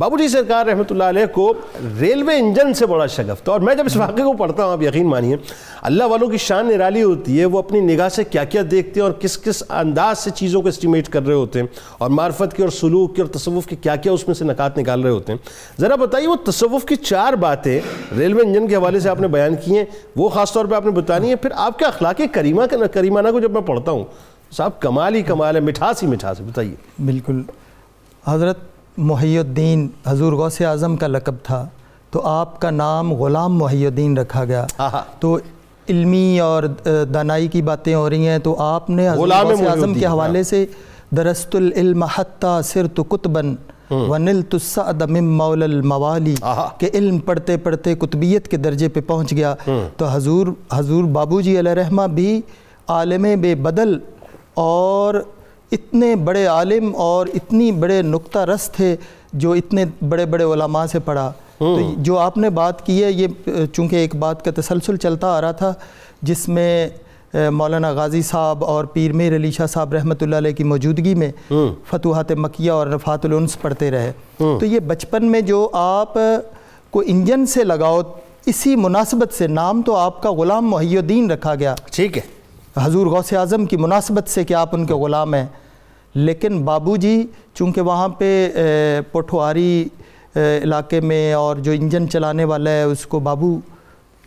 بابو جی سرکار رحمۃ اللہ علیہ کو ریلوے انجن سے بڑا شگفت اور میں جب اس واقعے کو پڑھتا ہوں، آپ یقین مانیے، اللہ والوں کی شان نرالی ہوتی ہے، وہ اپنی نگاہ سے کیا کیا دیکھتے ہیں اور کس کس انداز سے چیزوں کو اسٹیمیٹ کر رہے ہوتے ہیں اور معرفت کی اور سلوک کی اور تصوف کی کیا کیا اس میں سے نکات نکال رہے ہوتے ہیں۔ ذرا بتائیے، وہ تصوف کی چار باتیں ریلوے انجن کے حوالے سے آپ نے بیان کی ہیں، وہ خاص طور پہ آپ نے بتانی ہے پھر آپ کے اخلاق کریمہ کریمانہ کو جب میں پڑھتا ہوں، صاحب کمال ہی کمال ہے، مٹھاس ہی مٹھاس ہے، بتائیے۔ بالکل۔ حضرت محی الدین حضور غوث اعظم کا لقب تھا تو آپ کا نام غلام محی الدین رکھا گیا۔ تو علمی اور دانائی کی باتیں ہو رہی ہیں تو آپ نے حضور غوث اعظم کے حوالے سے درست العلم حتی سرت کتبن ونلت السعد من مول الموالی کہ علم پڑھتے پڑھتے کتبیت کے درجے پہ پہنچ گیا۔ تو حضور حضور بابو جی علیہ رحمہ بھی عالم بے بدل اور اتنے بڑے عالم اور اتنی بڑے نقطہ رس تھے جو اتنے بڑے بڑے علماء سے پڑھا۔ تو جو آپ نے بات کی ہے یہ چونکہ ایک بات کا تسلسل چلتا آ رہا تھا جس میں مولانا غازی صاحب اور پیر میر علی شاہ صاحب رحمۃ اللہ علیہ کی موجودگی میں فتوحات مکیہ اور رفات الانس پڑھتے رہے۔ تو یہ بچپن میں جو آپ کو انجن سے لگاؤ اسی مناسبت سے نام تو آپ کا غلام محی الدین رکھا گیا۔ ٹھیک ہے۔ حضور غوث اعظم کی مناسبت سے کہ آپ ان کے غلام ہیں۔ لیکن بابو جی چونکہ وہاں پہ پٹھواری علاقے میں اور جو انجن چلانے والا ہے اس کو بابو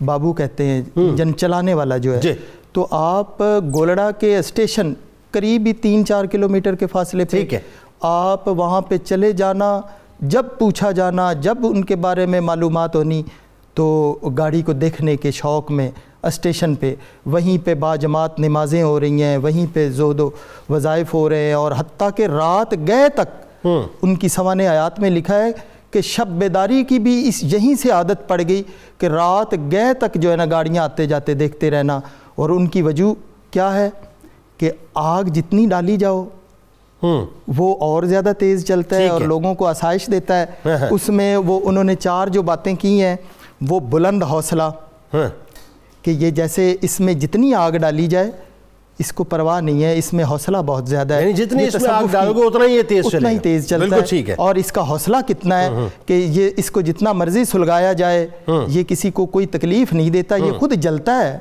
بابو کہتے ہیں انجن چلانے والا جو ہے۔ جی۔ تو آپ گولڑا کے اسٹیشن قریب ہی تین چار کلومیٹر کے فاصلے پہ آپ وہاں پہ چلے جانا جب پوچھا جانا جب ان کے بارے میں معلومات ہونی تو گاڑی کو دیکھنے کے شوق میں اسٹیشن پہ۔ وہیں پہ با جماعت نمازیں ہو رہی ہیں وہیں پہ زہد و وظائف ہو رہے ہیں اور حتیٰ کہ رات گئے تک ان کی سوان آیات میں لکھا ہے کہ شب بیداری کی بھی اس یہیں سے عادت پڑ گئی کہ رات گئے تک جو ہے نا گاڑیاں آتے جاتے دیکھتے رہنا۔ اور ان کی وجہ کیا ہے کہ آگ جتنی ڈالی جاؤ وہ اور زیادہ تیز چلتا ہے اور لوگوں کو آسائش دیتا ہے۔ ہاں، ہاں۔ اس میں وہ انہوں نے چار جو باتیں کی ہیں وہ بلند حوصلہ۔ ہاں۔ کہ یہ جیسے اس میں جتنی آگ ڈالی جائے اس کو پرواہ نہیں ہے اس میں حوصلہ بہت زیادہ ہے۔ یعنی جتنی اس میں آگ ڈالو گے اتنا ہی تیز اتنا ہی تیز چلتا ہے۔ اور اس کا حوصلہ کتنا ہے کہ یہ اس کو جتنا مرضی سلگایا جائے یہ کسی کو کوئی تکلیف نہیں دیتا یہ خود جلتا ہے۔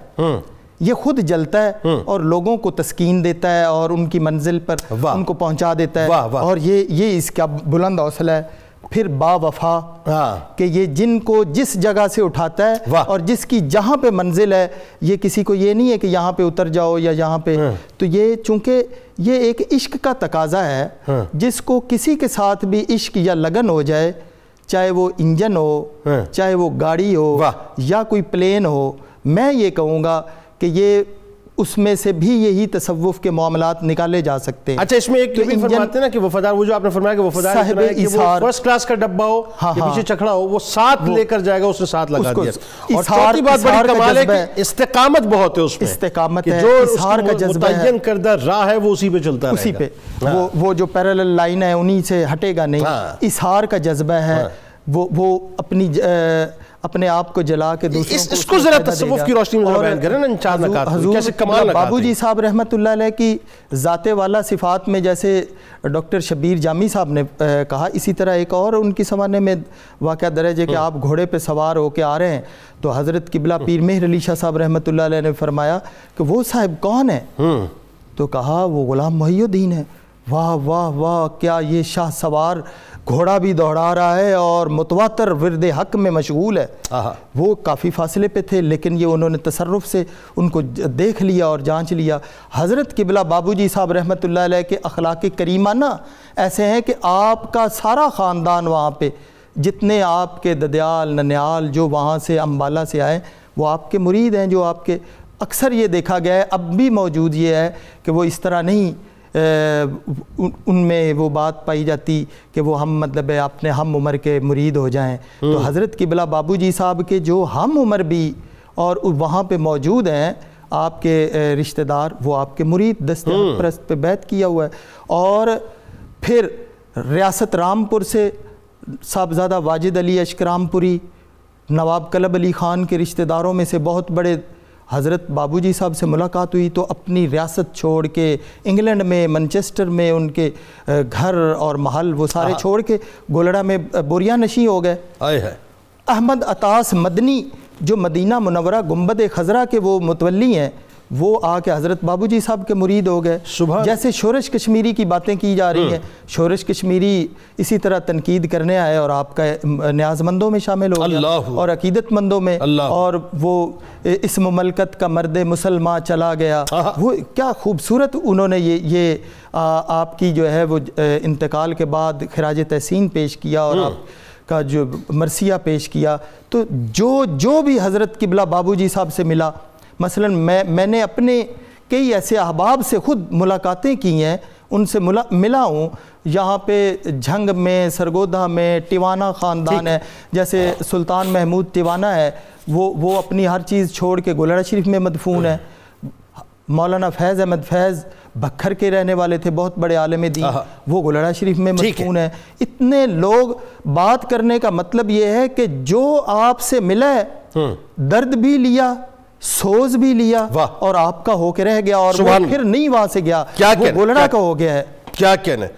یہ خود جلتا ہے اور لوگوں کو تسکین دیتا ہے اور ان کی منزل پر ان کو پہنچا دیتا ہے۔ اور یہ اس کا بلند حوصلہ ہے۔ پھر با وفا ہاں۔ کہ یہ جن کو جس جگہ سے اٹھاتا ہے اور جس کی جہاں پہ منزل ہے یہ کسی کو یہ نہیں ہے کہ یہاں پہ اتر جاؤ یا یہاں پہ ہاں۔ تو یہ چونکہ یہ ایک عشق کا تقاضا ہے ہاں۔ جس کو کسی کے ساتھ بھی عشق یا لگن ہو جائے چاہے وہ انجن ہو چاہے وہ گاڑی ہو یا کوئی پلین ہو میں یہ کہوں گا کہ یہ اس میں سے بھی یہی تصوف کے معاملات نکالے جا سکتے ہیں۔ اچھا اس میں ایک بھی فرماتے ہیں نا کہ وفادار وہ جو آپ نے فرمایا کہ وفادار صاحب اظہار۔ فرسٹ کلاس کا ڈبا ہو ہاں، یا پیچھے ہاں۔ چکھڑا ہو وہ ساتھ لے کر جائے گا اس نے ساتھ لگا دیا۔ اور چوتھی بات بڑی کمال ہے کہ استقامت بہت ہے اس میں استقامت ہے اظہار کا جذبہ ہے۔ متعین کردہ راہ ہے وہ اسی پہ چلتا رہے گا۔ اسی پہ۔ ہاں۔ وہ جو پیرلل لائن ہے انہی سے ہٹے گا نہیں۔ اظہار کا جذبہ ہے۔ وہ اپنی اپنے آپ کو جلا کے دوسروں کو اس کو ذرا تصوف کی روشنی میں بیان کریں نا چار نکات کیسے کمال بابو جی صاحب رحمت اللہ علیہ کی ذات والا صفات میں جیسے ڈاکٹر شبیر جامی صاحب نے کہا اسی طرح ایک اور ان کی سمانے میں واقعہ درج ہے کہ آپ گھوڑے پہ سوار ہو کے آ رہے ہیں۔ تو حضرت قبلہ پیر مہر علی شاہ صاحب رحمت اللہ علیہ نے فرمایا کہ وہ صاحب کون ہے تو کہا وہ غلام محی الدین ہے واہ واہ واہ کیا یہ شاہ سوار گھوڑا بھی دوڑا رہا ہے اور متواتر ورد حق میں مشغول ہے؟ وہ کافی فاصلے پہ تھے لیکن یہ انہوں نے تصرف سے ان کو دیکھ لیا اور جانچ لیا۔ حضرت قبلہ بابو جی صاحب رحمۃ اللہ علیہ کے اخلاق کریمانہ ایسے ہیں کہ آپ کا سارا خاندان وہاں پہ جتنے آپ کے ددیال ننیال جو وہاں سے امبالہ سے آئے وہ آپ کے مرید ہیں جو آپ کے اکثر یہ دیکھا گیا ہے اب بھی موجود یہ ہے کہ وہ اس طرح نہیں ان میں وہ بات پائی جاتی کہ وہ ہم مطلب اپنے ہم عمر کے مرید ہو جائیں۔ تو حضرت قبلہ بابو جی صاحب کے جو ہم عمر بھی اور وہاں پہ موجود ہیں آپ کے رشتہ دار وہ آپ کے مرید دستیاب پرست پہ بیت کیا ہوا ہے۔ اور پھر ریاست رامپور سے صاحبزادہ واجد علی اشکرام پوری نواب کلب علی خان کے رشتہ داروں میں سے بہت بڑے حضرت بابو جی صاحب سے ملاقات ہوئی تو اپنی ریاست چھوڑ کے انگلینڈ میں منچسٹر میں ان کے گھر اور محل وہ سارے چھوڑ کے گولڑا میں بوریا نشی ہو گئے۔ آئے ہے۔ احمد عطاس مدنی جو مدینہ منورہ گنبد خزرہ کے وہ متولی ہیں وہ آ کے حضرت بابو جی صاحب کے مرید ہو گئے۔ جیسے شورش کشمیری کی باتیں کی جا رہی ہیں شورش کشمیری اسی طرح تنقید کرنے آئے اور آپ کا نیاز مندوں میں شامل ہو گیا اور عقیدت مندوں میں اور وہ اس مملکت کا مرد مسلمان چلا گیا۔ آہا۔ وہ کیا خوبصورت انہوں نے یہ یہ آپ کی جو ہے وہ انتقال کے بعد خراج تحسین پیش کیا اور آپ کا جو مرثیہ پیش کیا۔ تو جو جو بھی حضرت قبلہ بابو جی صاحب سے ملا مثلا میں میں نے اپنے کئی ایسے احباب سے خود ملاقاتیں کی ہیں ان سے ملا ملا ہوں۔ یہاں پہ جھنگ میں سرگودھا میں ٹیوانہ خاندان ہے جیسے سلطان محمود ٹیوانہ ہے وہ وہ اپنی ہر چیز چھوڑ کے گولڑا شریف میں مدفون ہے۔ مولانا فیض احمد فیض بکھر کے رہنے والے تھے بہت بڑے عالم دین۔ وہ گولڑا شریف میں۔ مدفون ہے اتنے لوگ بات کرنے کا مطلب یہ ہے کہ جو آپ سے ملا ہے درد بھی لیا سوز بھی لیا۔ اور آپ کا ہو کے رہ گیا اور وہ۔ پھر نہیں وہاں سے گیا کیا وہ کیا- کا ہو گیا ہے کیا کہنا ہے